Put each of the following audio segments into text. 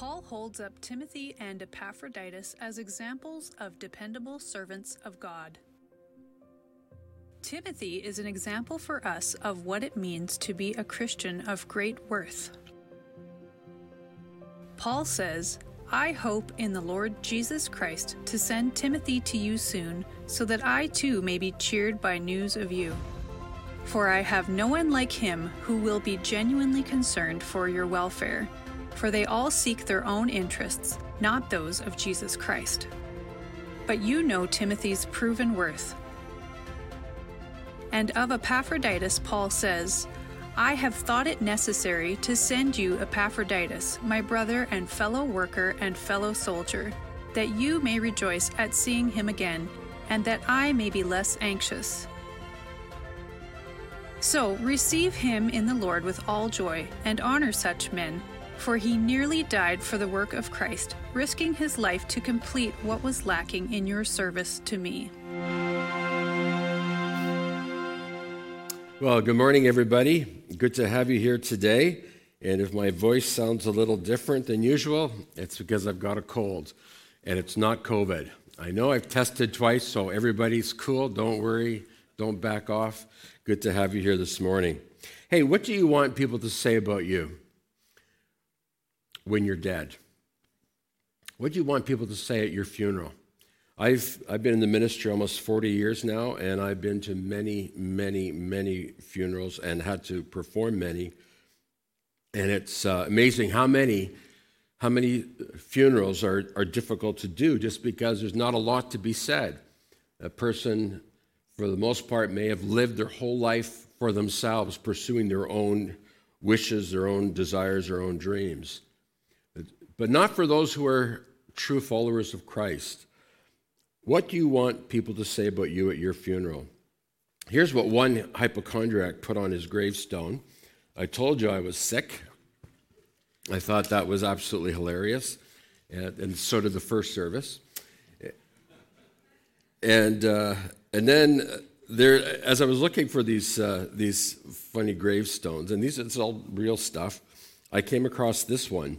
Paul holds up Timothy and Epaphroditus as examples of dependable servants of God. Timothy is an example for us of what it means to be a Christian of great worth. Paul says, I hope in the Lord Jesus Christ to send Timothy to you soon, so that I too may be cheered by news of you. For I have no one like him who will be genuinely concerned for your welfare, for they all seek their own interests, not those of Jesus Christ. But you know Timothy's proven worth. And of Epaphroditus, Paul says, I have thought it necessary to send you Epaphroditus, my brother and fellow worker and fellow soldier, that you may rejoice at seeing him again, and that I may be less anxious. So receive him in the Lord with all joy, and honor such men, for he nearly died for the work of Christ, risking his life to complete what was lacking in your service to me. Well, good morning, everybody. Good to have you here today. And if my voice sounds a little different than usual, it's because I've got a cold and it's not COVID. I know I've tested twice, so everybody's cool. Don't worry, don't back off. Good to have you here this morning. Hey, what do you want people to say about you when you're dead? What do you want people to say at your funeral? I've, I've been in the ministry almost 40 years now, and I've been to many, many, many funerals and had to perform many. And it's uh, amazing how many, how many funerals are, are difficult to do just because there's not a lot to be said. A person, for the most part, may have lived their whole life for themselves, pursuing their own wishes, their own desires, their own dreams. But not for those who are true followers of Christ. What do you want people to say about you at your funeral? Here's what one hypochondriac put on his gravestone I told you I was sick. I thought that was absolutely hilarious, and, and so did the first service. And, uh, and then there, as I was looking for these, uh, these funny gravestones, and these it's all real stuff, I came across this one,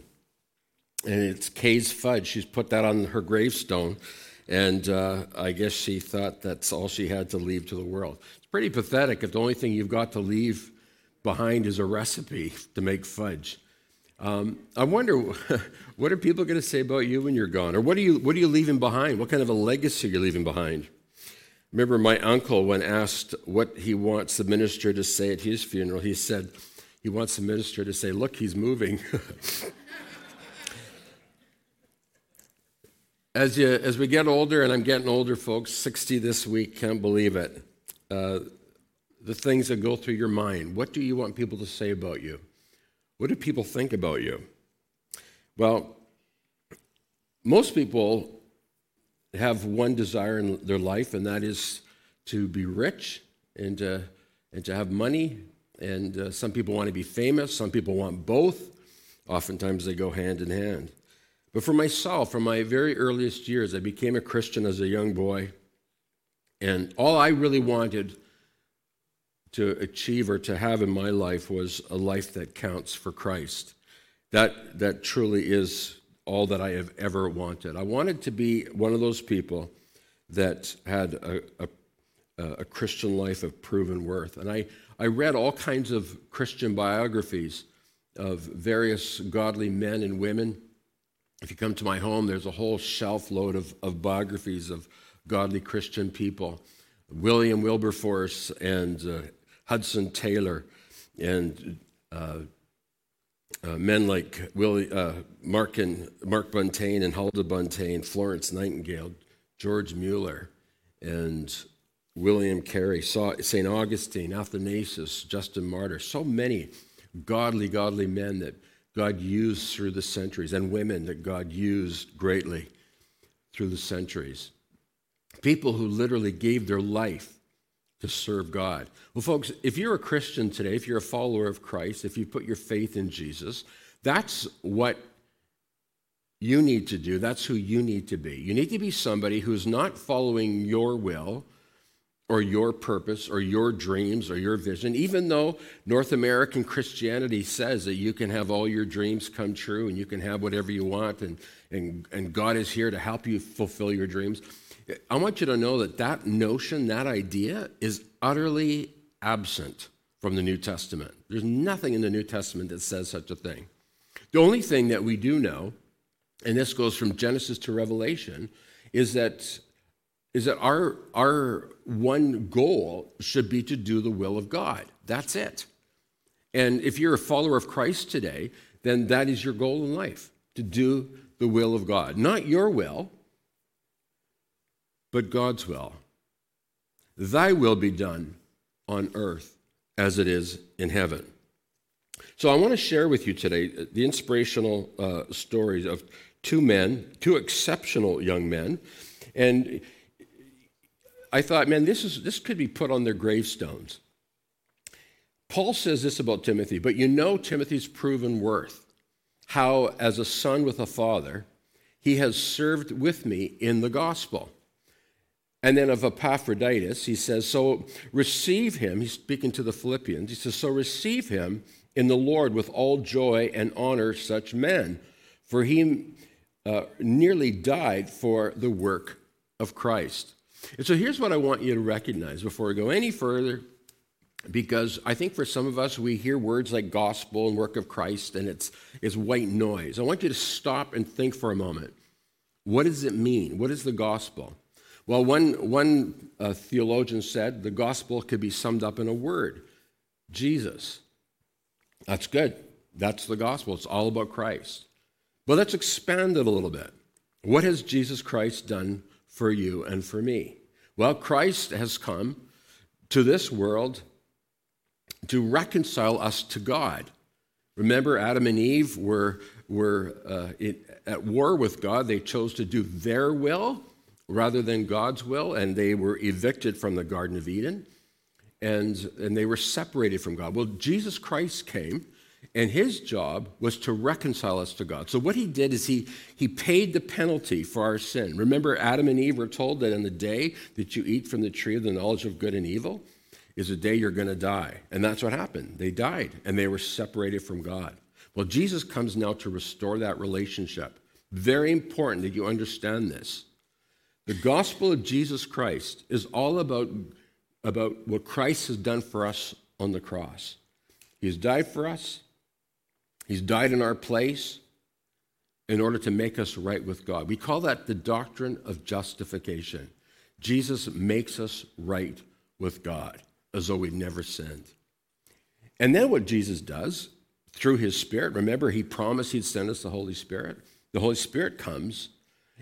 and it's Kay's fudge. She's put that on her gravestone. And uh, I guess she thought that's all she had to leave to the world. It's pretty pathetic if the only thing you've got to leave behind is a recipe to make fudge. Um, I wonder, what are people going to say about you when you're gone? Or what are, you, what are you leaving behind? What kind of a legacy are you leaving behind? Remember my uncle, when asked what he wants the minister to say at his funeral, he said he wants the minister to say, Look, he's moving. As, you, as we get older, and I'm getting older, folks, 60 this week, can't believe it. Uh, the things that go through your mind. What do you want people to say about you? What do people think about you? Well, most people have one desire in their life, and that is to be rich and to, and to have money. And uh, some people want to be famous, some people want both. Oftentimes they go hand in hand. But for myself, from my very earliest years, I became a Christian as a young boy. And all I really wanted to achieve or to have in my life was a life that counts for Christ. That, that truly is all that I have ever wanted. I wanted to be one of those people that had a, a, a Christian life of proven worth. And I, I read all kinds of Christian biographies of various godly men and women if you come to my home, there's a whole shelf load of, of biographies of godly Christian people William Wilberforce and uh, Hudson Taylor and uh, uh, men like Willie, uh, Mark, and, Mark Buntain and Huldah Buntain, Florence Nightingale, George Mueller, and William Carey, St. Augustine, Athanasius, Justin Martyr, so many godly, godly men that God used through the centuries, and women that God used greatly through the centuries. People who literally gave their life to serve God. Well, folks, if you're a Christian today, if you're a follower of Christ, if you put your faith in Jesus, that's what you need to do. That's who you need to be. You need to be somebody who's not following your will or your purpose or your dreams or your vision, even though North American Christianity says that you can have all your dreams come true and you can have whatever you want and, and, and God is here to help you fulfill your dreams. I want you to know that that notion, that idea, is utterly absent from the New Testament. There's nothing in the New Testament that says such a thing. The only thing that we do know, and this goes from Genesis to Revelation, is that, is that our, our one goal should be to do the will of God. That's it. And if you're a follower of Christ today, then that is your goal in life to do the will of God. Not your will, but God's will. Thy will be done on earth as it is in heaven. So I want to share with you today the inspirational uh, stories of two men, two exceptional young men. And I thought, man, this, is, this could be put on their gravestones. Paul says this about Timothy, but you know Timothy's proven worth, how, as a son with a father, he has served with me in the gospel. And then of Epaphroditus, he says, So receive him. He's speaking to the Philippians. He says, So receive him in the Lord with all joy and honor such men, for he uh, nearly died for the work of Christ. And so here's what I want you to recognize before we go any further, because I think for some of us, we hear words like gospel and work of Christ, and it's, it's white noise. I want you to stop and think for a moment. What does it mean? What is the gospel? Well, one, one uh, theologian said the gospel could be summed up in a word Jesus. That's good. That's the gospel. It's all about Christ. But let's expand it a little bit. What has Jesus Christ done for you and for me? Well, Christ has come to this world to reconcile us to God. Remember, Adam and Eve were, were uh, at war with God. They chose to do their will rather than God's will, and they were evicted from the Garden of Eden, and, and they were separated from God. Well, Jesus Christ came, and his job was to reconcile us to God. So, what he did is he, he paid the penalty for our sin. Remember, Adam and Eve were told that on the day that you eat from the tree of the knowledge of good and evil is the day you're going to die. And that's what happened. They died, and they were separated from God. Well, Jesus comes now to restore that relationship. Very important that you understand this. The gospel of Jesus Christ is all about, about what Christ has done for us on the cross. He's died for us, He's died in our place in order to make us right with God. We call that the doctrine of justification. Jesus makes us right with God as though we'd never sinned. And then what Jesus does through his Spirit, remember, he promised he'd send us the Holy Spirit. The Holy Spirit comes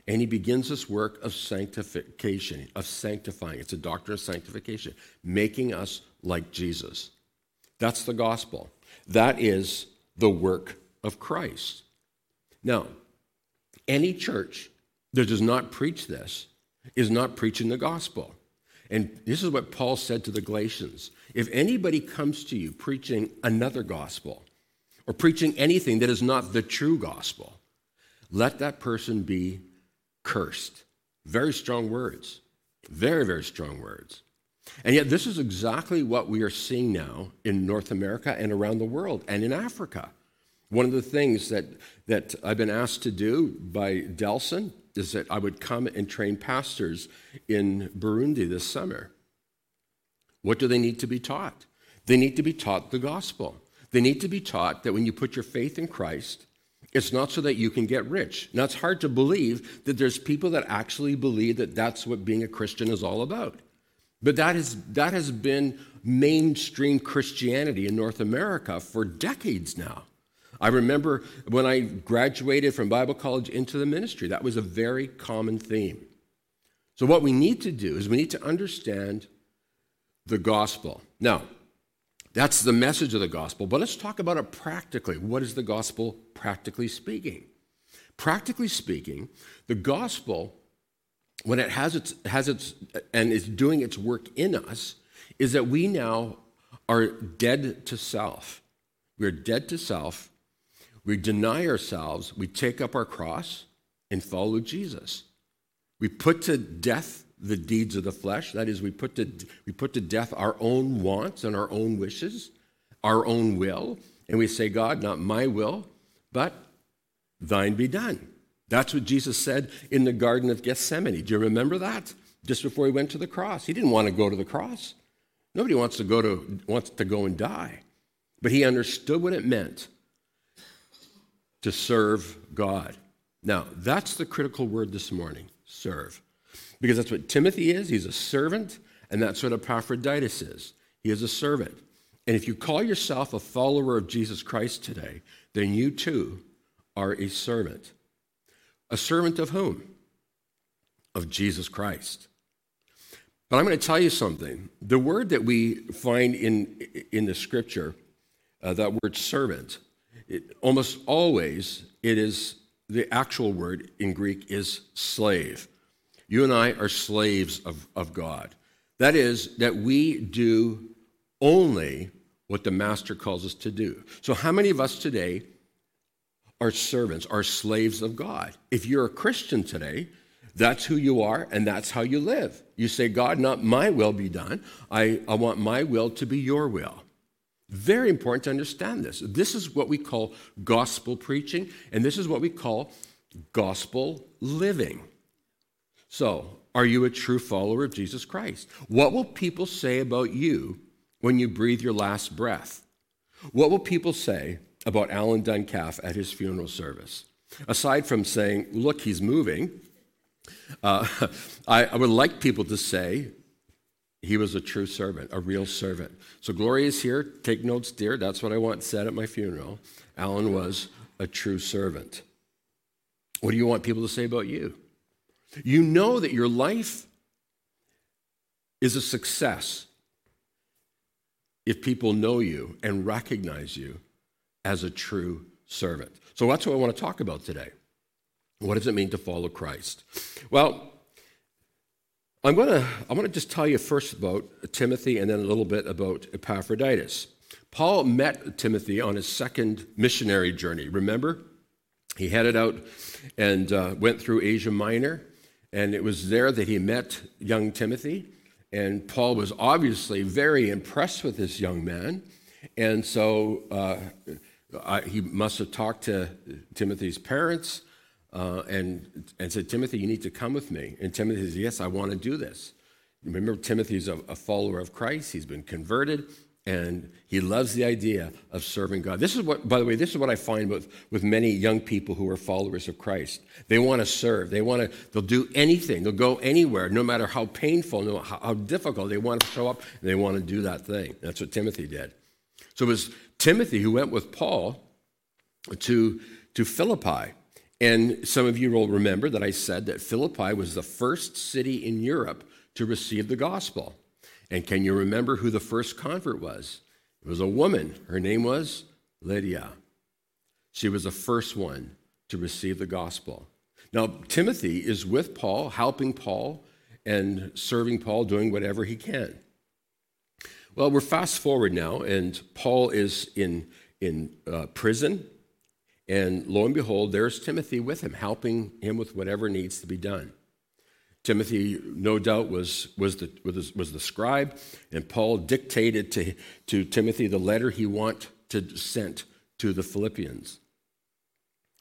and he begins this work of sanctification, of sanctifying. It's a doctrine of sanctification, making us like Jesus. That's the gospel. That is the work of Christ. Now, any church that does not preach this is not preaching the gospel. And this is what Paul said to the Galatians. If anybody comes to you preaching another gospel or preaching anything that is not the true gospel, let that person be cursed. Very strong words. Very, very strong words. And yet, this is exactly what we are seeing now in North America and around the world and in Africa. One of the things that, that I've been asked to do by Delson is that I would come and train pastors in Burundi this summer. What do they need to be taught? They need to be taught the gospel. They need to be taught that when you put your faith in Christ, it's not so that you can get rich. Now, it's hard to believe that there's people that actually believe that that's what being a Christian is all about. But that, is, that has been mainstream Christianity in North America for decades now. I remember when I graduated from Bible college into the ministry, that was a very common theme. So, what we need to do is we need to understand the gospel. Now, that's the message of the gospel. But let's talk about it practically. What is the gospel practically speaking? Practically speaking, the gospel, when it has its, has its and is doing its work in us, is that we now are dead to self. We're dead to self. We deny ourselves. We take up our cross and follow Jesus. We put to death the deeds of the flesh. That is, we put to, we put to death our own wants and our own wishes, our own will, and we say, God, not my will, but thine be done. That's what Jesus said in the Garden of Gethsemane. Do you remember that? Just before he went to the cross. He didn't want to go to the cross. Nobody wants to go to wants to go and die. But he understood what it meant to serve God. Now, that's the critical word this morning serve. Because that's what Timothy is. He's a servant, and that's what Epaphroditus is. He is a servant. And if you call yourself a follower of Jesus Christ today, then you too are a servant. A servant of whom? Of Jesus Christ. But I'm going to tell you something. The word that we find in, in the scripture, uh, that word servant, it, almost always it is the actual word in Greek is slave. You and I are slaves of, of God. That is, that we do only what the master calls us to do. So, how many of us today are servants, are slaves of God? If you're a Christian today, that's who you are and that's how you live. You say, God, not my will be done. I, I want my will to be your will. Very important to understand this. This is what we call gospel preaching, and this is what we call gospel living. So, are you a true follower of Jesus Christ? What will people say about you when you breathe your last breath? What will people say about Alan Duncalf at his funeral service? Aside from saying, look, he's moving, uh, I, I would like people to say, he was a true servant, a real servant. So Gloria is here. Take notes, dear. That's what I want said at my funeral. Alan was a true servant. What do you want people to say about you? You know that your life is a success if people know you and recognize you as a true servant. So that's what I want to talk about today. What does it mean to follow Christ? Well, I'm going to I'm going to just tell you first about Timothy and then a little bit about Epaphroditus. Paul met Timothy on his second missionary journey. Remember? He headed out and uh, went through Asia Minor, and it was there that he met young Timothy. And Paul was obviously very impressed with this young man. And so uh, I, he must have talked to Timothy's parents uh, and, and said, Timothy, you need to come with me. And Timothy says, Yes, I want to do this. Remember, Timothy's a, a follower of Christ. He's been converted and he loves the idea of serving God. This is what, by the way, this is what I find with, with many young people who are followers of Christ. They want to serve. They want to, they'll do anything. They'll go anywhere, no matter how painful, no how, how difficult. They want to show up and they want to do that thing. That's what Timothy did. So it was Timothy who went with Paul to, to Philippi. And some of you will remember that I said that Philippi was the first city in Europe to receive the gospel. And can you remember who the first convert was? It was a woman. Her name was Lydia. She was the first one to receive the gospel. Now, Timothy is with Paul, helping Paul and serving Paul, doing whatever he can. Well, we're fast forward now, and Paul is in, in uh, prison and lo and behold, there's Timothy with him, helping him with whatever needs to be done. Timothy, no doubt, was, was, the, was, the scribe, and Paul dictated to, to Timothy the letter he wanted to send to the Philippians.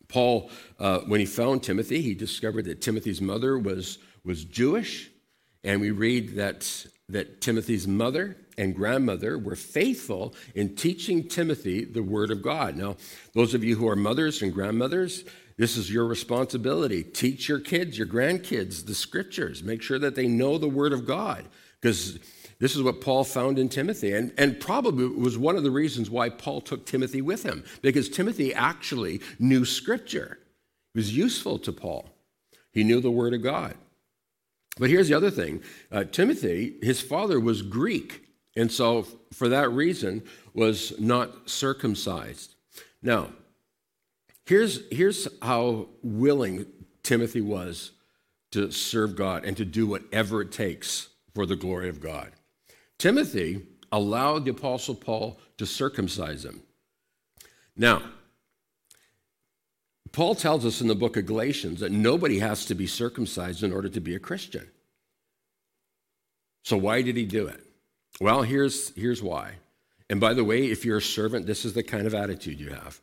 Paul, uh, when he found Timothy, he discovered that Timothy's mother was, was Jewish, and we read that, that Timothy's mother and grandmother were faithful in teaching Timothy the Word of God. Now, those of you who are mothers and grandmothers, this is your responsibility. Teach your kids, your grandkids, the scriptures. Make sure that they know the Word of God, because this is what Paul found in Timothy. And, and probably was one of the reasons why Paul took Timothy with him, because Timothy actually knew Scripture. It was useful to Paul. He knew the Word of God. But here's the other thing uh, Timothy, his father was Greek. And so, for that reason, was not circumcised. Now, here's, here's how willing Timothy was to serve God and to do whatever it takes for the glory of God. Timothy allowed the Apostle Paul to circumcise him. Now, Paul tells us in the book of Galatians that nobody has to be circumcised in order to be a Christian. So, why did he do it? Well, here's, here's why. And by the way, if you're a servant, this is the kind of attitude you have.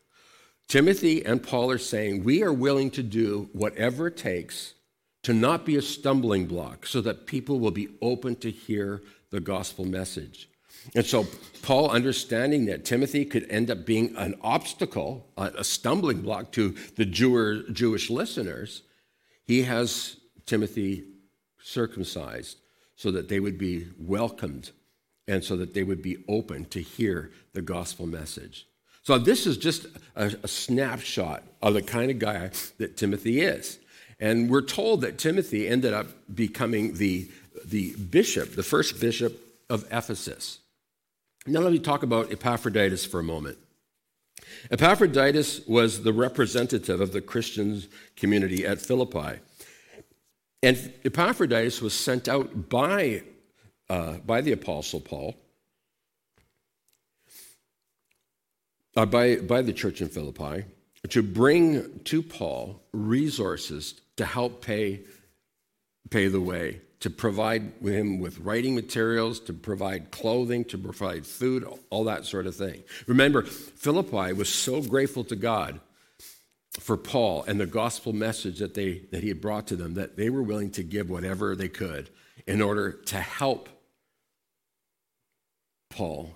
Timothy and Paul are saying, We are willing to do whatever it takes to not be a stumbling block so that people will be open to hear the gospel message. And so, Paul, understanding that Timothy could end up being an obstacle, a stumbling block to the Jewish listeners, he has Timothy circumcised so that they would be welcomed and so that they would be open to hear the gospel message. So, this is just a, a snapshot of the kind of guy that Timothy is. And we're told that Timothy ended up becoming the, the bishop, the first bishop of Ephesus. Now, let me talk about Epaphroditus for a moment. Epaphroditus was the representative of the Christian community at Philippi. And Epaphroditus was sent out by, uh, by the Apostle Paul, uh, by, by the church in Philippi, to bring to Paul resources to help pay, pay the way to provide him with writing materials, to provide clothing, to provide food, all that sort of thing. Remember, Philippi was so grateful to God for Paul and the gospel message that, they, that he had brought to them that they were willing to give whatever they could in order to help Paul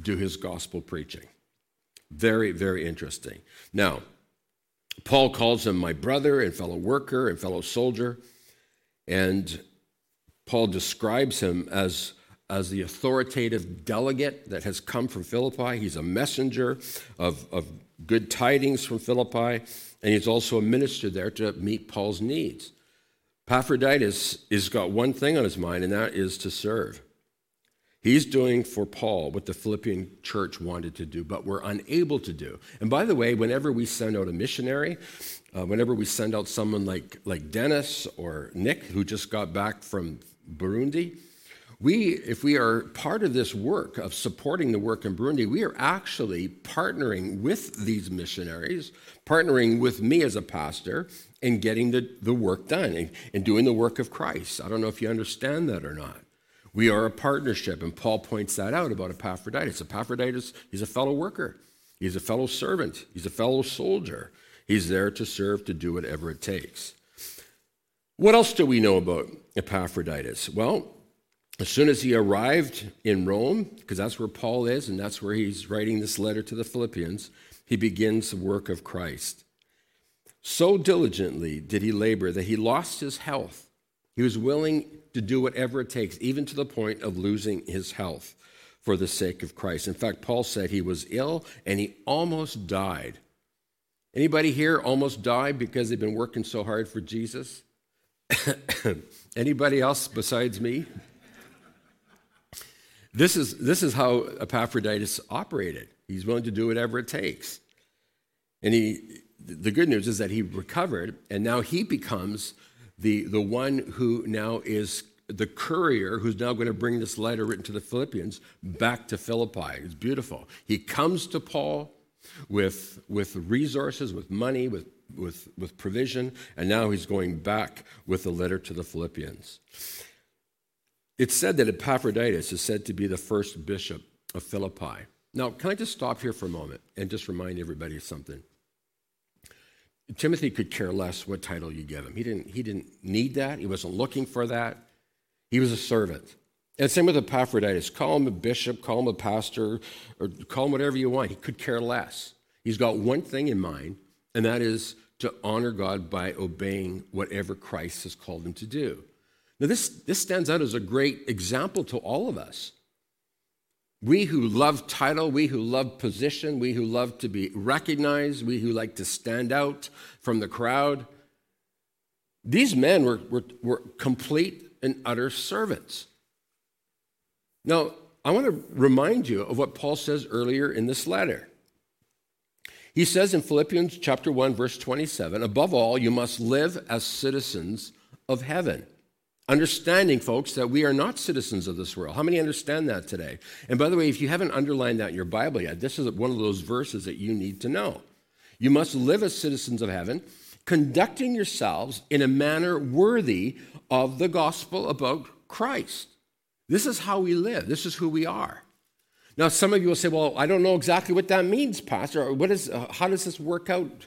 do his gospel preaching. Very, very interesting. Now, Paul calls him my brother and fellow worker and fellow soldier. And Paul describes him as, as the authoritative delegate that has come from Philippi. He's a messenger of, of good tidings from Philippi, and he's also a minister there to meet Paul's needs. Epaphroditus has got one thing on his mind, and that is to serve. He's doing for Paul what the Philippian church wanted to do, but were unable to do. And by the way, whenever we send out a missionary, uh, whenever we send out someone like, like Dennis or Nick, who just got back from Burundi, we, if we are part of this work of supporting the work in Burundi, we are actually partnering with these missionaries, partnering with me as a pastor, in getting the, the work done and, and doing the work of Christ. I don't know if you understand that or not. We are a partnership, and Paul points that out about Epaphroditus. Epaphroditus, he's a fellow worker, he's a fellow servant, he's a fellow soldier. He's there to serve, to do whatever it takes. What else do we know about Epaphroditus? Well, as soon as he arrived in Rome, because that's where Paul is, and that's where he's writing this letter to the Philippians, he begins the work of Christ. So diligently did he labor that he lost his health. He was willing to do whatever it takes, even to the point of losing his health for the sake of Christ. In fact, Paul said he was ill and he almost died. Anybody here almost died because they've been working so hard for Jesus? Anybody else besides me? This is, this is how Epaphroditus operated. He's willing to do whatever it takes. And he, the good news is that he recovered, and now he becomes the, the one who now is the courier who's now going to bring this letter written to the Philippians back to Philippi. It's beautiful. He comes to Paul with, with resources, with money, with, with, with provision, and now he's going back with the letter to the Philippians. It's said that Epaphroditus is said to be the first bishop of Philippi. Now, can I just stop here for a moment and just remind everybody of something? Timothy could care less what title you give him. He didn't, he didn't need that. He wasn't looking for that. He was a servant. And same with Epaphroditus. Call him a bishop, call him a pastor, or call him whatever you want. He could care less. He's got one thing in mind, and that is to honor God by obeying whatever Christ has called him to do. Now, this, this stands out as a great example to all of us. We who love title, we who love position, we who love to be recognized, we who like to stand out from the crowd, these men were, were, were complete and utter servants. Now, I want to remind you of what Paul says earlier in this letter. He says in Philippians chapter 1 verse 27, above all you must live as citizens of heaven. Understanding, folks, that we are not citizens of this world. How many understand that today? And by the way, if you haven't underlined that in your Bible yet, this is one of those verses that you need to know. You must live as citizens of heaven, conducting yourselves in a manner worthy of the gospel about Christ. This is how we live. This is who we are. Now, some of you will say, well, I don't know exactly what that means, Pastor. What is, uh, how does this work out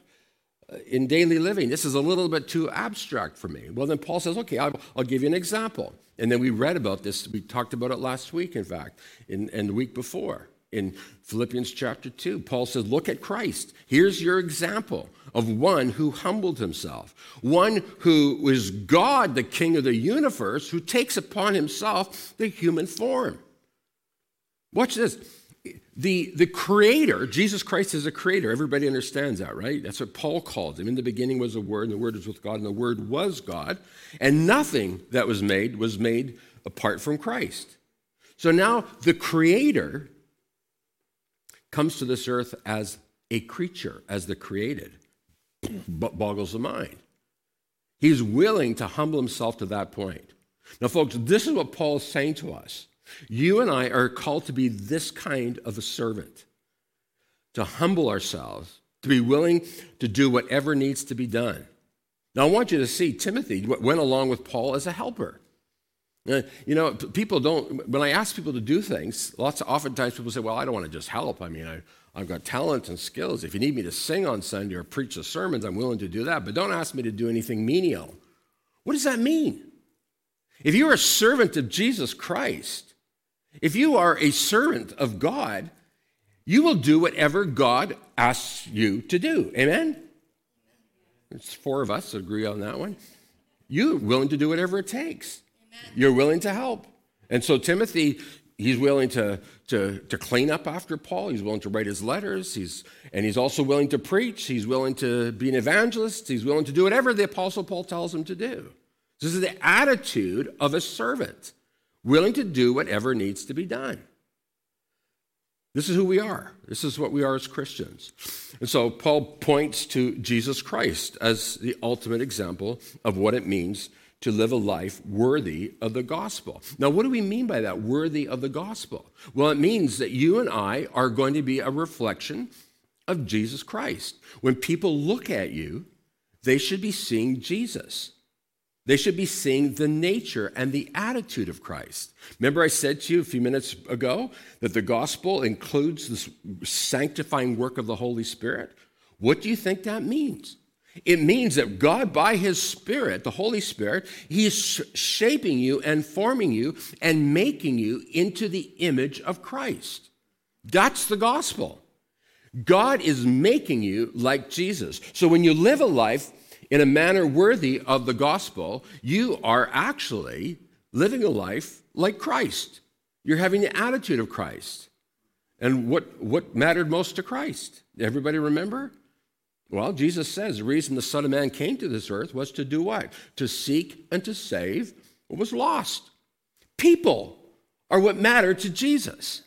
in daily living? This is a little bit too abstract for me. Well, then Paul says, okay, I'll, I'll give you an example. And then we read about this. We talked about it last week, in fact, in, and the week before in Philippians chapter 2. Paul says, Look at Christ. Here's your example of one who humbled himself, one who is God, the King of the universe, who takes upon himself the human form. Watch this. The, the creator, Jesus Christ is a creator. Everybody understands that, right? That's what Paul called him. In the beginning was the Word, and the Word was with God, and the Word was God. And nothing that was made was made apart from Christ. So now the creator comes to this earth as a creature, as the created. boggles the mind. He's willing to humble himself to that point. Now, folks, this is what Paul is saying to us. You and I are called to be this kind of a servant, to humble ourselves, to be willing to do whatever needs to be done. Now, I want you to see Timothy went along with Paul as a helper. Uh, you know, people don't, when I ask people to do things, lots of, oftentimes people say, well, I don't want to just help. I mean, I, I've got talent and skills. If you need me to sing on Sunday or preach the sermons, I'm willing to do that. But don't ask me to do anything menial. What does that mean? If you're a servant of Jesus Christ, if you are a servant of God, you will do whatever God asks you to do. Amen? There's four of us agree on that one. You're willing to do whatever it takes. You're willing to help. And so Timothy, he's willing to, to, to clean up after Paul. He's willing to write his letters. He's, and he's also willing to preach. He's willing to be an evangelist. He's willing to do whatever the Apostle Paul tells him to do. This is the attitude of a servant, willing to do whatever needs to be done. This is who we are. This is what we are as Christians. And so Paul points to Jesus Christ as the ultimate example of what it means to live a life worthy of the gospel. Now, what do we mean by that, worthy of the gospel? Well, it means that you and I are going to be a reflection of Jesus Christ. When people look at you, they should be seeing Jesus. They should be seeing the nature and the attitude of Christ. Remember, I said to you a few minutes ago that the gospel includes this sanctifying work of the Holy Spirit? What do you think that means? It means that God, by His Spirit, the Holy Spirit, He is shaping you and forming you and making you into the image of Christ. That's the gospel. God is making you like Jesus. So when you live a life in a manner worthy of the gospel, you are actually living a life like Christ. You're having the attitude of Christ. And what, what mattered most to Christ? Everybody remember? Well, Jesus says the reason the Son of Man came to this earth was to do what? To seek and to save what was lost. People are what matter to Jesus.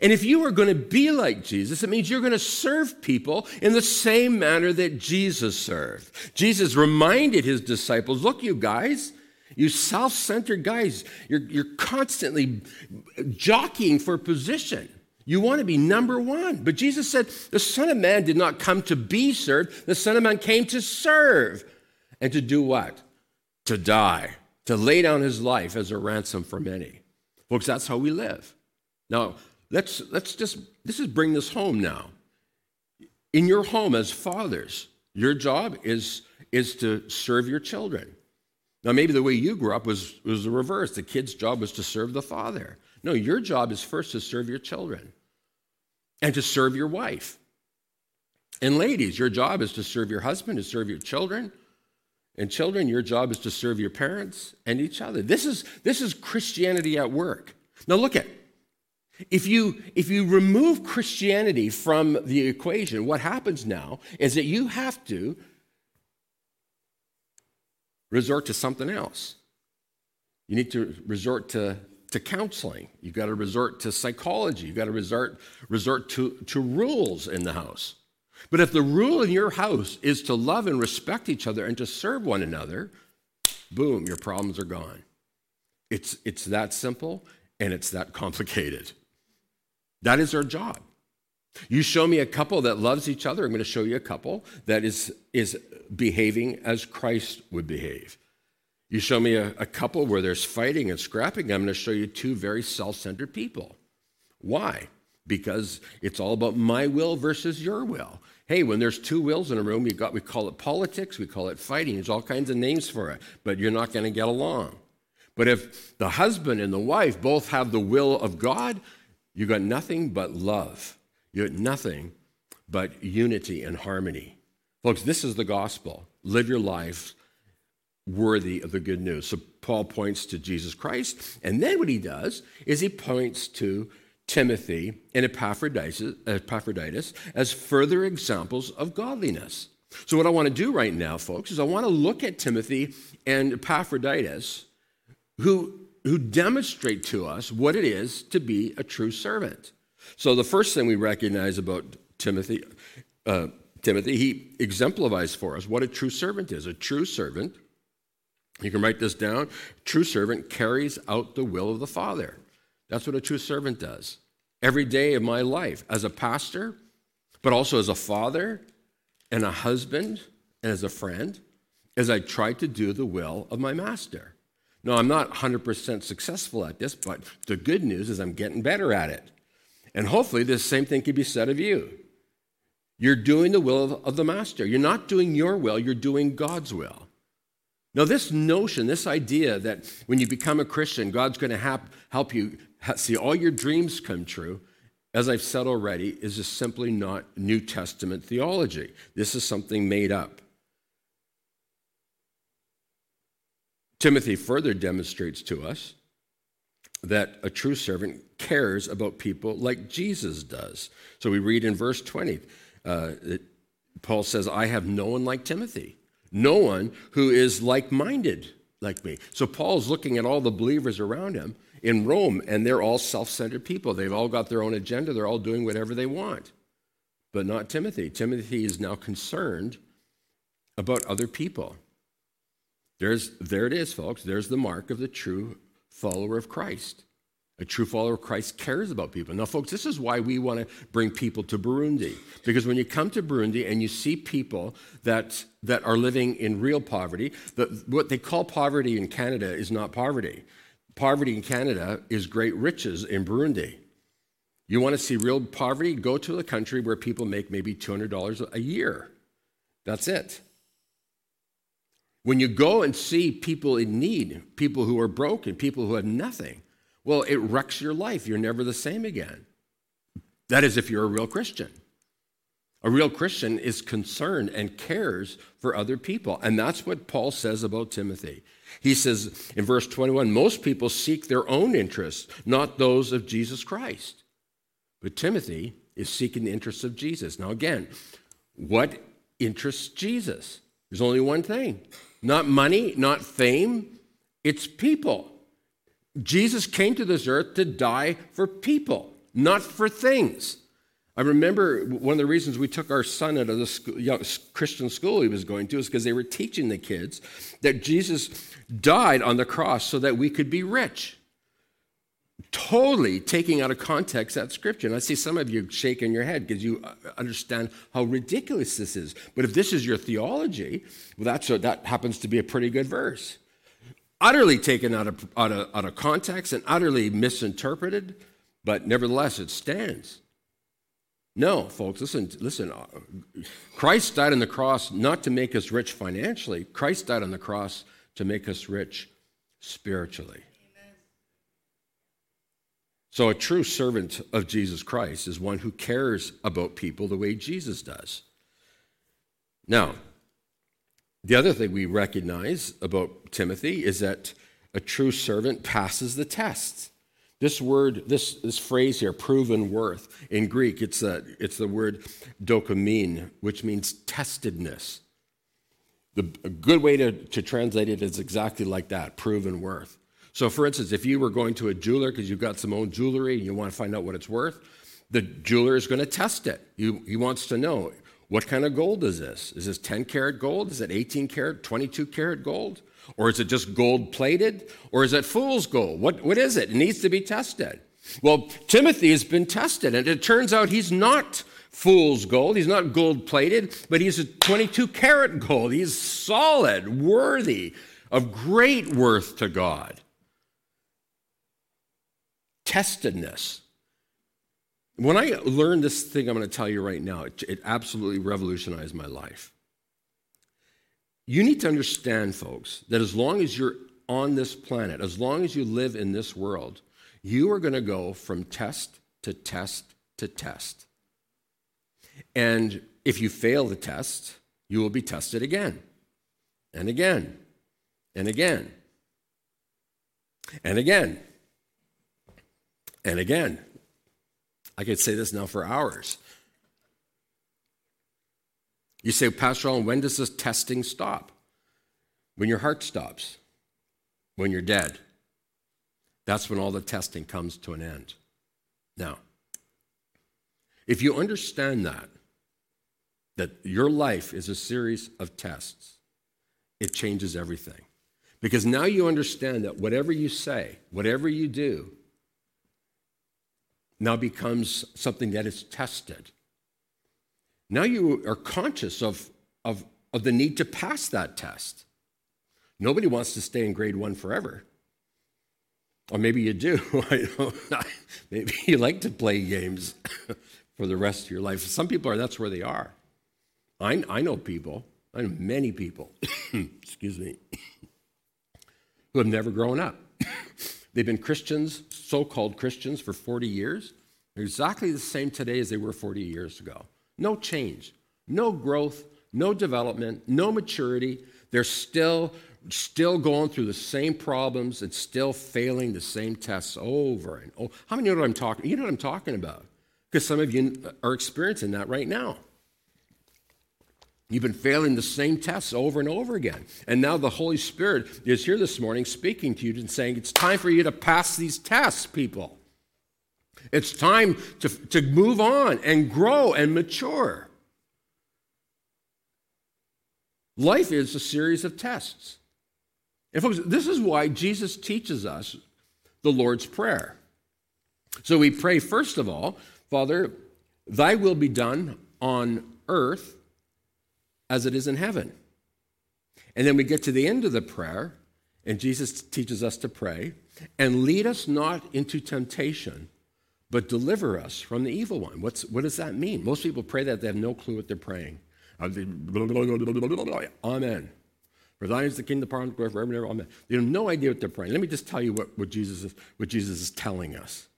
And if you are going to be like Jesus, it means you're going to serve people in the same manner that Jesus served. Jesus reminded his disciples look, you guys, you self centered guys, you're, you're constantly jockeying for position. You want to be number one. But Jesus said, The Son of Man did not come to be served, the Son of Man came to serve. And to do what? To die, to lay down his life as a ransom for many. Folks, that's how we live. Now, let's, let's just, this is bring this home now. In your home as fathers, your job is, is to serve your children. Now, maybe the way you grew up was, was the reverse. The kid's job was to serve the father. No, your job is first to serve your children and to serve your wife. And ladies, your job is to serve your husband, to serve your children. And children, your job is to serve your parents and each other. This is, this is Christianity at work. Now look at if you if you remove Christianity from the equation, what happens now is that you have to resort to something else. You need to resort to to counseling. You've got to resort to psychology. You've got to resort, resort to, to rules in the house. But if the rule in your house is to love and respect each other and to serve one another, boom, your problems are gone. It's, it's that simple and it's that complicated. That is our job. You show me a couple that loves each other, I'm going to show you a couple that is, is behaving as Christ would behave. You show me a, a couple where there's fighting and scrapping, I'm going to show you two very self centered people. Why? Because it's all about my will versus your will. Hey, when there's two wills in a room, you got we call it politics, we call it fighting. There's all kinds of names for it, but you're not going to get along. But if the husband and the wife both have the will of God, you got nothing but love. You got nothing but unity and harmony. Folks, this is the gospel. Live your life worthy of the good news. So Paul points to Jesus Christ, and then what he does is he points to Timothy and Epaphroditus, Epaphroditus as further examples of godliness. So, what I want to do right now, folks, is I want to look at Timothy and Epaphroditus, who, who demonstrate to us what it is to be a true servant. So, the first thing we recognize about Timothy, uh, Timothy, he exemplifies for us what a true servant is. A true servant you can write this down. True servant carries out the will of the Father. That's what a true servant does. Every day of my life, as a pastor, but also as a father and a husband and as a friend, as I try to do the will of my master. No, I'm not 100% successful at this, but the good news is I'm getting better at it. And hopefully, this same thing can be said of you. You're doing the will of, of the master. You're not doing your will, you're doing God's will. Now, this notion, this idea that when you become a Christian, God's going to help you see all your dreams come true, as I've said already, is just simply not New Testament theology. This is something made up. Timothy further demonstrates to us that a true servant cares about people like Jesus does. So we read in verse 20, uh, Paul says, I have no one like Timothy no one who is like minded like me. So Paul's looking at all the believers around him in Rome, and they're all self centered people. They've all got their own agenda, they're all doing whatever they want. But not Timothy. Timothy is now concerned about other people. There's, there it is, folks. There's the mark of the true follower of Christ. A true follower of Christ cares about people. Now, folks, this is why we want to bring people to Burundi. Because when you come to Burundi and you see people that, that are living in real poverty, the, what they call poverty in Canada is not poverty. Poverty in Canada is great riches in Burundi. You want to see real poverty? Go to a country where people make maybe $200 a year. That's it. When you go and see people in need, people who are broken, people who have nothing, well, it wrecks your life. You're never the same again. That is, if you're a real Christian. A real Christian is concerned and cares for other people. And that's what Paul says about Timothy. He says in verse 21 most people seek their own interests, not those of Jesus Christ. But Timothy is seeking the interests of Jesus. Now, again, what interests Jesus? There's only one thing not money, not fame, it's people. Jesus came to this earth to die for people, not for things. I remember one of the reasons we took our son out of the school, Christian school he was going to is because they were teaching the kids that Jesus died on the cross so that we could be rich. Totally taking out of context that scripture. And I see some of you shaking your head because you uh, understand how ridiculous this is. But if this is your theology, well, that's a, that happens to be a pretty good verse utterly taken out of, out of, out of context and utterly misinterpreted, but nevertheless it stands. No, folks, listen, listen. Uh, Christ died on the cross not to make us rich financially. Christ died on the cross to make us rich spiritually. So, a true servant of Jesus Christ is one who cares about people the way Jesus does. Now, the other thing we recognize about Timothy is that a true servant passes the test. This word, this, this phrase here, proven worth, in Greek, it's, a, it's the word dokeimene, which means testedness. The, a good way to, to translate it is exactly like that proven worth. So, for instance, if you were going to a jeweler because you've got some old jewelry and you want to find out what it's worth, the jeweler is going to test it. You, he wants to know what kind of gold is this? Is this 10 karat gold? Is it 18 karat, 22 karat gold? Or is it just gold plated? Or is it fool's gold? What, what is it? It needs to be tested. Well, Timothy has been tested, and it turns out he's not fool's gold. He's not gold plated, but he's a 22 karat gold. He's solid, worthy, of great worth to God. Testedness. When I learned this thing I'm going to tell you right now, it, it absolutely revolutionized my life. You need to understand, folks, that as long as you're on this planet, as long as you live in this world, you are going to go from test to test to test. And if you fail the test, you will be tested again and again and again and again and again. I could say this now for hours. You say, Pastor Allen, when does this testing stop? When your heart stops, when you're dead. That's when all the testing comes to an end. Now, if you understand that, that your life is a series of tests, it changes everything. Because now you understand that whatever you say, whatever you do, now becomes something that is tested. Now you are conscious of, of, of the need to pass that test. Nobody wants to stay in grade one forever. Or maybe you do. maybe you like to play games for the rest of your life. Some people are, that's where they are. I, I know people, I know many people, excuse me, who have never grown up. They've been Christians, so called Christians, for 40 years. They're exactly the same today as they were 40 years ago. No change, no growth, no development, no maturity. They're still still going through the same problems and still failing the same tests over and over. How many know what I'm talking? You know what I'm talking about? Because some of you are experiencing that right now. You've been failing the same tests over and over again. And now the Holy Spirit is here this morning speaking to you and saying, It's time for you to pass these tests, people. It's time to, to move on and grow and mature. Life is a series of tests. And folks, this is why Jesus teaches us the Lord's Prayer. So we pray, first of all, Father, thy will be done on earth as it is in heaven. And then we get to the end of the prayer, and Jesus teaches us to pray, and lead us not into temptation, but deliver us from the evil one. What's, what does that mean? Most people pray that they have no clue what they're praying. Amen. For thine is the kingdom, the power, and the glory forever and ever. Amen. They have no idea what they're praying. Let me just tell you what, what, Jesus is, what Jesus is telling us.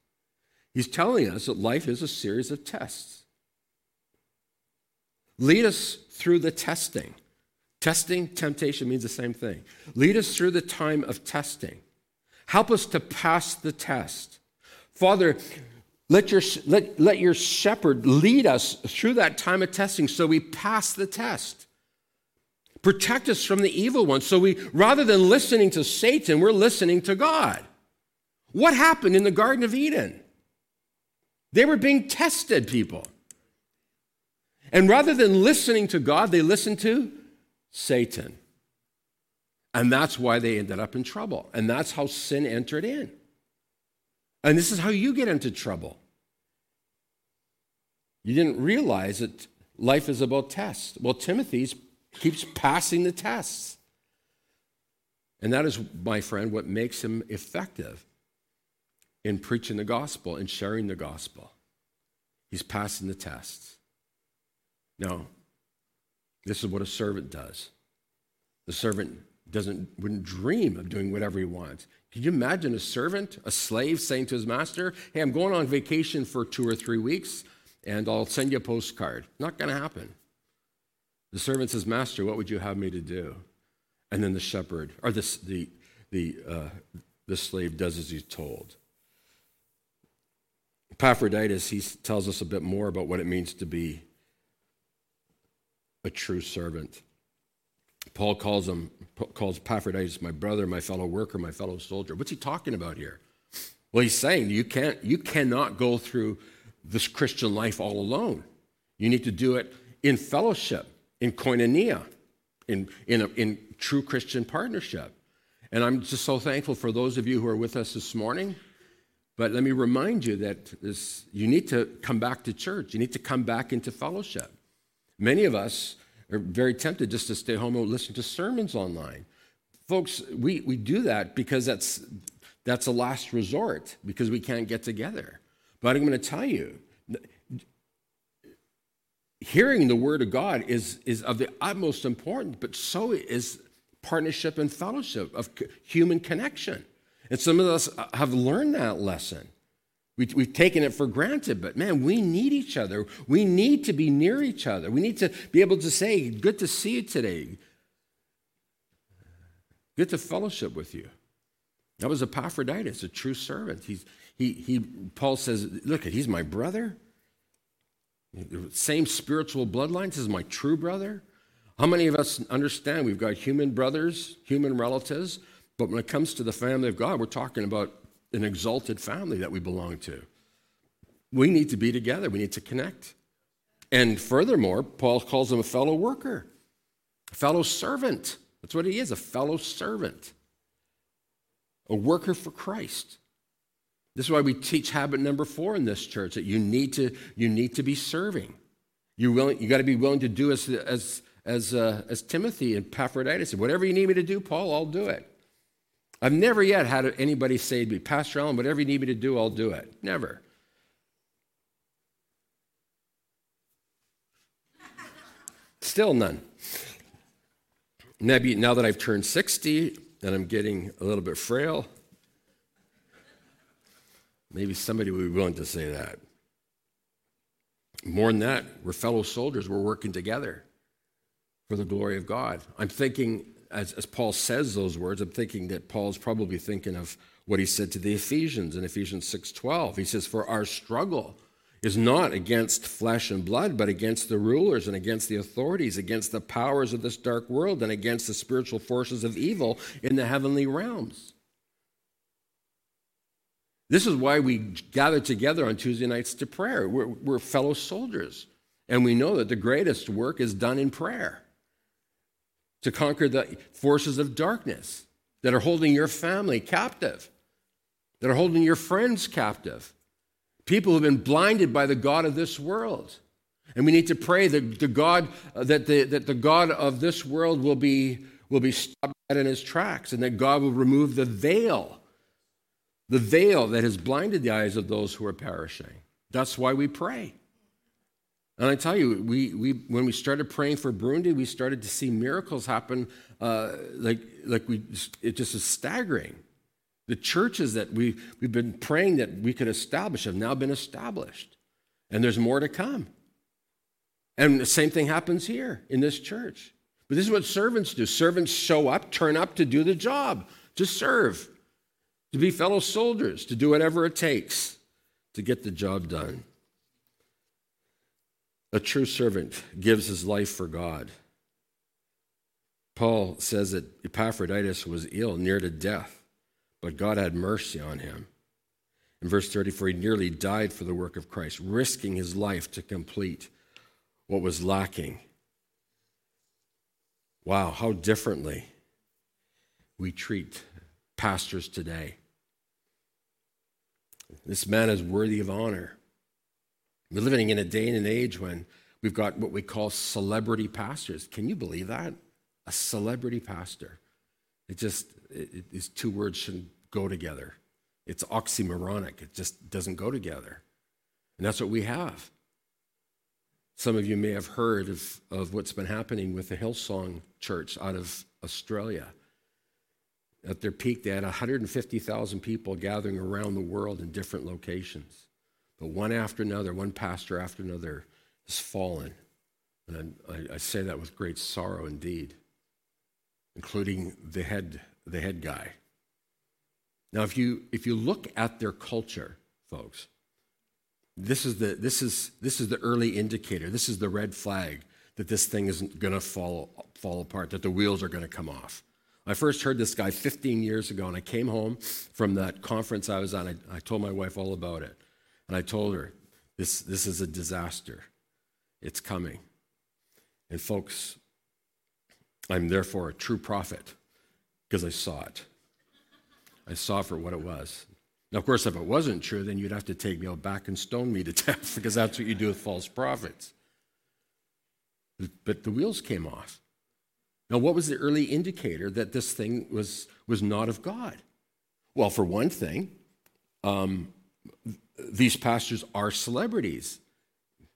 He's telling us that life is a series of tests. Lead us through the testing. Testing, temptation means the same thing. Lead us through the time of testing. Help us to pass the test. Father, let your, let, let your shepherd lead us through that time of testing so we pass the test. Protect us from the evil one. So we, rather than listening to Satan, we're listening to God. What happened in the Garden of Eden? They were being tested, people. And rather than listening to God, they listened to Satan. And that's why they ended up in trouble. And that's how sin entered in. And this is how you get into trouble. You didn't realize that life is about tests. Well, Timothy keeps passing the tests. And that is, my friend, what makes him effective in preaching the gospel and sharing the gospel. He's passing the tests. Now, this is what a servant does. The servant doesn't wouldn't dream of doing whatever he wants. Can you imagine a servant, a slave, saying to his master, Hey, I'm going on vacation for two or three weeks, and I'll send you a postcard? Not going to happen. The servant says, Master, what would you have me to do? And then the shepherd, or the, the, the, uh, the slave does as he's told. Epaphroditus, he tells us a bit more about what it means to be a true servant. Paul calls him calls Epaphroditus my brother, my fellow worker, my fellow soldier. What's he talking about here? Well, he's saying you can't you cannot go through this Christian life all alone. You need to do it in fellowship in koinonia, in, in, a, in true Christian partnership. And I'm just so thankful for those of you who are with us this morning. But let me remind you that this, you need to come back to church. You need to come back into fellowship. Many of us are very tempted just to stay home and listen to sermons online. folks, we, we do that because that's, that's a last resort, because we can't get together. But I'm going to tell you, hearing the word of God is, is of the utmost importance, but so is partnership and fellowship of human connection. And some of us uh, have learned that lesson. We, have taken it for granted, but man, we need each other. We need to be near each other. We need to be able to say, Good to see you today. Good to fellowship with you. That was Epaphroditus, a true servant. He's, he, he, Paul says, Look, he's my brother. Same spiritual bloodline. This is my true brother. How many of us understand we've got human brothers, human relatives, but when it comes to the family of God, we're talking about an exalted family that we belong to. We need to be together, we need to connect. And furthermore, Paul calls him a fellow worker, a fellow servant. That's what he is a fellow servant, a worker for Christ. This is why we teach habit number four in this church that you need to, you need to be serving. You willing, you got to be willing to do as, as, as, uh, as Timothy and Epaphroditus said, whatever you need me to do, Paul, I'll do it. I've never yet had anybody say to me, Pastor Allen, whatever you need me to do, I'll do it. Never. Still none. Maybe now that I've turned 60 and I'm getting a little bit frail, maybe somebody would be willing to say that. More than that, we're fellow soldiers, we're working together for the glory of God. I'm thinking as, as Paul says those words, I'm thinking that Paul's probably thinking of what he said to the Ephesians in Ephesians 6:12. He says, "For our struggle is not against flesh and blood, but against the rulers and against the authorities, against the powers of this dark world, and against the spiritual forces of evil in the heavenly realms." This is why we gather together on Tuesday nights to prayer. We're, we're fellow soldiers, and we know that the greatest work is done in prayer to conquer the forces of darkness that are holding your family captive, that are holding your friends captive. People who've been blinded by the God of this world. And we need to pray that the God, uh, that the, that the God of this world will be, will be stopped in his tracks and that God will remove the veil, the veil that has blinded the eyes of those who are perishing. That's why we pray. And I tell you, we, we, when we started praying for Burundi, we started to see miracles happen. Uh, like, like we, it just is staggering. The churches that we, we've been praying that we could establish have now been established. And there's more to come. And the same thing happens here in this church. But this is what servants do servants show up, turn up to do the job, to serve, to be fellow soldiers, to do whatever it takes to get the job done. A true servant gives his life for God. Paul says that Epaphroditus was ill, near to death, but God had mercy on him. In verse 34, he nearly died for the work of Christ, risking his life to complete what was lacking. Wow, how differently we treat pastors today. This man is worthy of honor. We're living in a day and an age when we've got what we call celebrity pastors. Can you believe that? A celebrity pastor. It just, it, it, these two words shouldn't go together. It's oxymoronic. It just doesn't go together. And that's what we have. Some of you may have heard of, of what's been happening with the Hillsong Church out of Australia. At their peak, they had 150,000 people gathering around the world in different locations. But one after another, one pastor after another has fallen. And I, I say that with great sorrow indeed, including the head, the head guy. Now, if you, if you look at their culture, folks, this is, the, this, is, this is the early indicator. This is the red flag that this thing isn't going to fall, fall apart, that the wheels are going to come off. I first heard this guy 15 years ago, and I came home from that conference I was on. I, I told my wife all about it. And I told her, this, this is a disaster. It's coming. And folks, I'm therefore a true prophet because I saw it. I saw for what it was. Now, of course, if it wasn't true, then you'd have to take me out back and stone me to death because that's what you do with false prophets. But the wheels came off. Now, what was the early indicator that this thing was, was not of God? Well, for one thing, um, these pastors are celebrities,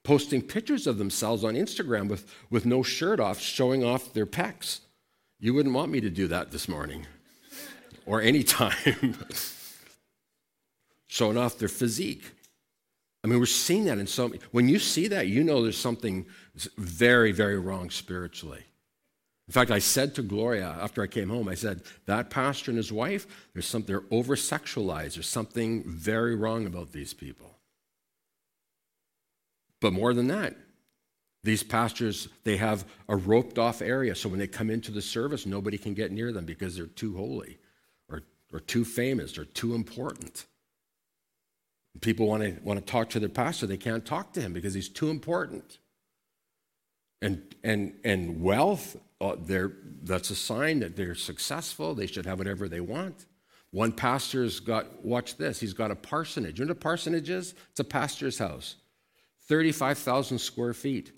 posting pictures of themselves on Instagram with, with no shirt off, showing off their pecs. You wouldn't want me to do that this morning or any time, showing off their physique. I mean, we're seeing that in so when you see that, you know there's something very, very wrong spiritually. In fact, I said to Gloria after I came home, I said, that pastor and his wife, there's something, they're over sexualized. There's something very wrong about these people. But more than that, these pastors, they have a roped off area. So when they come into the service, nobody can get near them because they're too holy or, or too famous or too important. People want to, want to talk to their pastor, they can't talk to him because he's too important. And, and, and wealth, uh, that's a sign that they're successful. They should have whatever they want. One pastor's got, watch this, he's got a parsonage. You know what a parsonage is? It's a pastor's house, 35,000 square feet.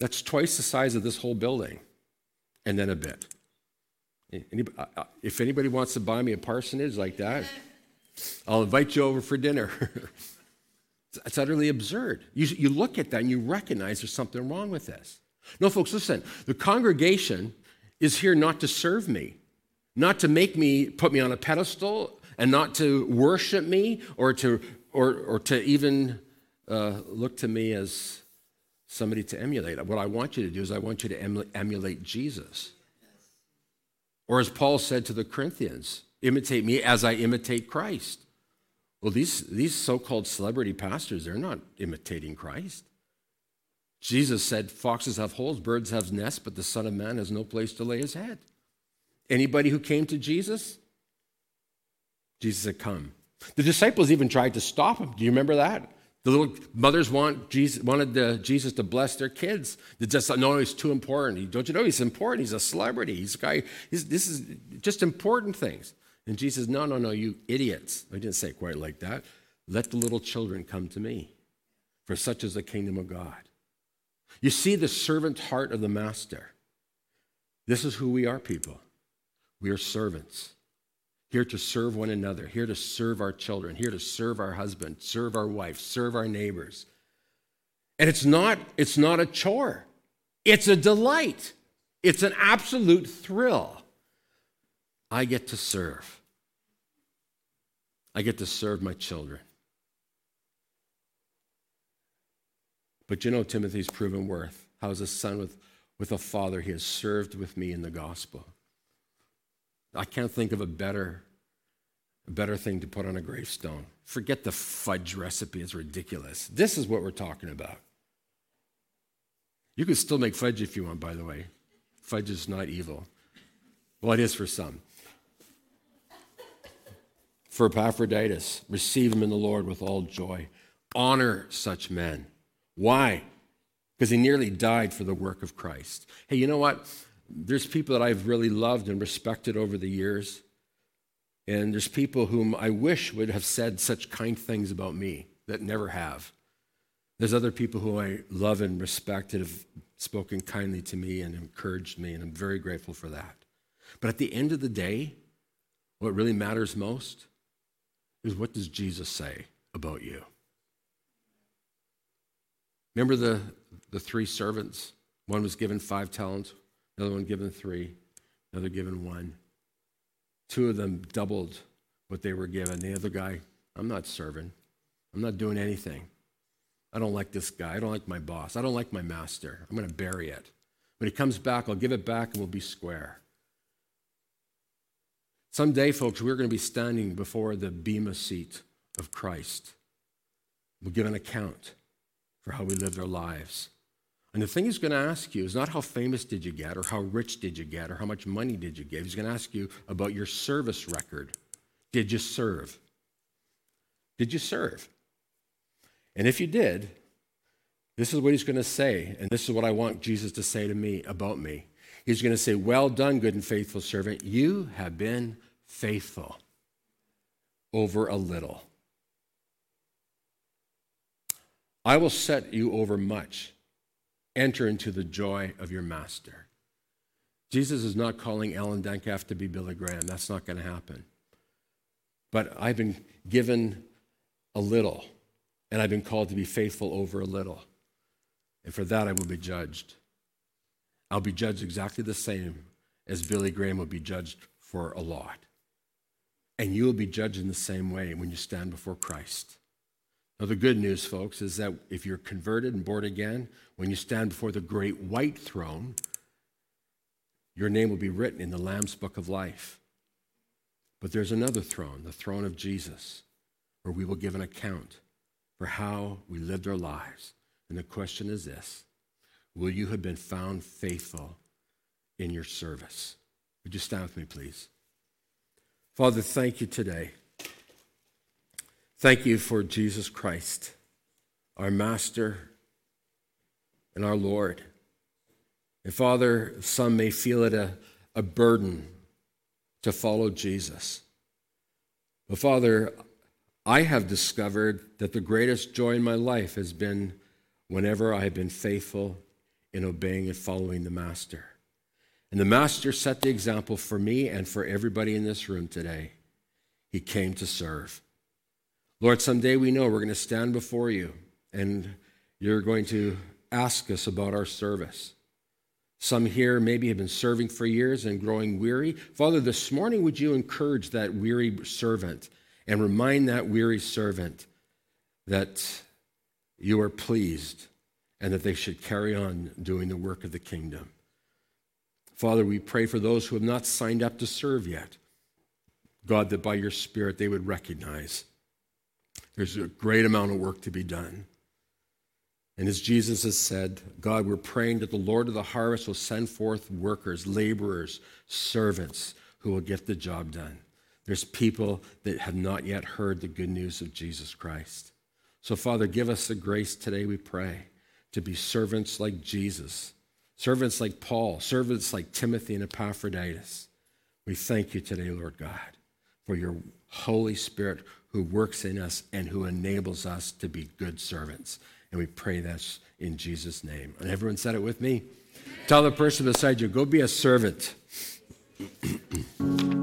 That's twice the size of this whole building, and then a bit. Uh, uh, if anybody wants to buy me a parsonage like that, I'll invite you over for dinner. It's utterly absurd. You, you look at that and you recognize there's something wrong with this. No, folks, listen. The congregation is here not to serve me, not to make me put me on a pedestal, and not to worship me or to, or, or to even uh, look to me as somebody to emulate. What I want you to do is I want you to emulate Jesus. Or as Paul said to the Corinthians, imitate me as I imitate Christ. Well, these, these so called celebrity pastors, they're not imitating Christ. Jesus said, Foxes have holes, birds have nests, but the Son of Man has no place to lay his head. Anybody who came to Jesus, Jesus had come. The disciples even tried to stop him. Do you remember that? The little mothers want Jesus, wanted the, Jesus to bless their kids. They just no, he's too important. Don't you know he's important? He's a celebrity. He's a guy. He's, this is just important things. And Jesus, no, no, no, you idiots. I didn't say it quite like that. Let the little children come to me, for such is the kingdom of God. You see the servant heart of the master. This is who we are, people. We are servants, here to serve one another, here to serve our children, here to serve our husband, serve our wife, serve our neighbors. And it's not, it's not a chore, it's a delight, it's an absolute thrill. I get to serve. I get to serve my children. But you know Timothy's proven worth. How's a son with, with a father, he has served with me in the gospel. I can't think of a better, a better thing to put on a gravestone. Forget the fudge recipe, it's ridiculous. This is what we're talking about. You can still make fudge if you want, by the way. Fudge is not evil. Well, it is for some for Epaphroditus. Receive him in the Lord with all joy. Honor such men. Why? Because he nearly died for the work of Christ. Hey, you know what? There's people that I've really loved and respected over the years. And there's people whom I wish would have said such kind things about me that never have. There's other people who I love and respect and have spoken kindly to me and encouraged me, and I'm very grateful for that. But at the end of the day, what really matters most is what does Jesus say about you? Remember the, the three servants? One was given five talents, another one given three, another given one. Two of them doubled what they were given. The other guy, I'm not serving. I'm not doing anything. I don't like this guy. I don't like my boss. I don't like my master. I'm going to bury it. When he comes back, I'll give it back and we'll be square. Someday, folks, we're going to be standing before the Bema seat of Christ. We'll give an account for how we lived our lives. And the thing he's going to ask you is not how famous did you get, or how rich did you get, or how much money did you give. He's going to ask you about your service record. Did you serve? Did you serve? And if you did, this is what he's going to say, and this is what I want Jesus to say to me about me. He's going to say, Well done, good and faithful servant. You have been faithful over a little. I will set you over much. enter into the joy of your master. Jesus is not calling Alan Denkaff to be Billy Graham. That's not going to happen. But I've been given a little, and I've been called to be faithful over a little. And for that, I will be judged. I'll be judged exactly the same as Billy Graham will be judged for a lot. And you will be judged in the same way when you stand before Christ. Now, the good news, folks, is that if you're converted and born again, when you stand before the great white throne, your name will be written in the Lamb's book of life. But there's another throne, the throne of Jesus, where we will give an account for how we lived our lives. And the question is this Will you have been found faithful in your service? Would you stand with me, please? Father, thank you today. Thank you for Jesus Christ, our Master and our Lord. And Father, some may feel it a, a burden to follow Jesus. But Father, I have discovered that the greatest joy in my life has been whenever I have been faithful in obeying and following the Master. And the Master set the example for me and for everybody in this room today. He came to serve. Lord, someday we know we're going to stand before you and you're going to ask us about our service. Some here maybe have been serving for years and growing weary. Father, this morning, would you encourage that weary servant and remind that weary servant that you are pleased and that they should carry on doing the work of the kingdom? Father, we pray for those who have not signed up to serve yet. God, that by your Spirit they would recognize there's a great amount of work to be done. And as Jesus has said, God, we're praying that the Lord of the harvest will send forth workers, laborers, servants who will get the job done. There's people that have not yet heard the good news of Jesus Christ. So, Father, give us the grace today, we pray, to be servants like Jesus, servants like Paul, servants like Timothy and Epaphroditus. We thank you today, Lord God, for your Holy Spirit who works in us and who enables us to be good servants. And we pray this in Jesus' name. And everyone said it with me. Tell the person beside you, go be a servant.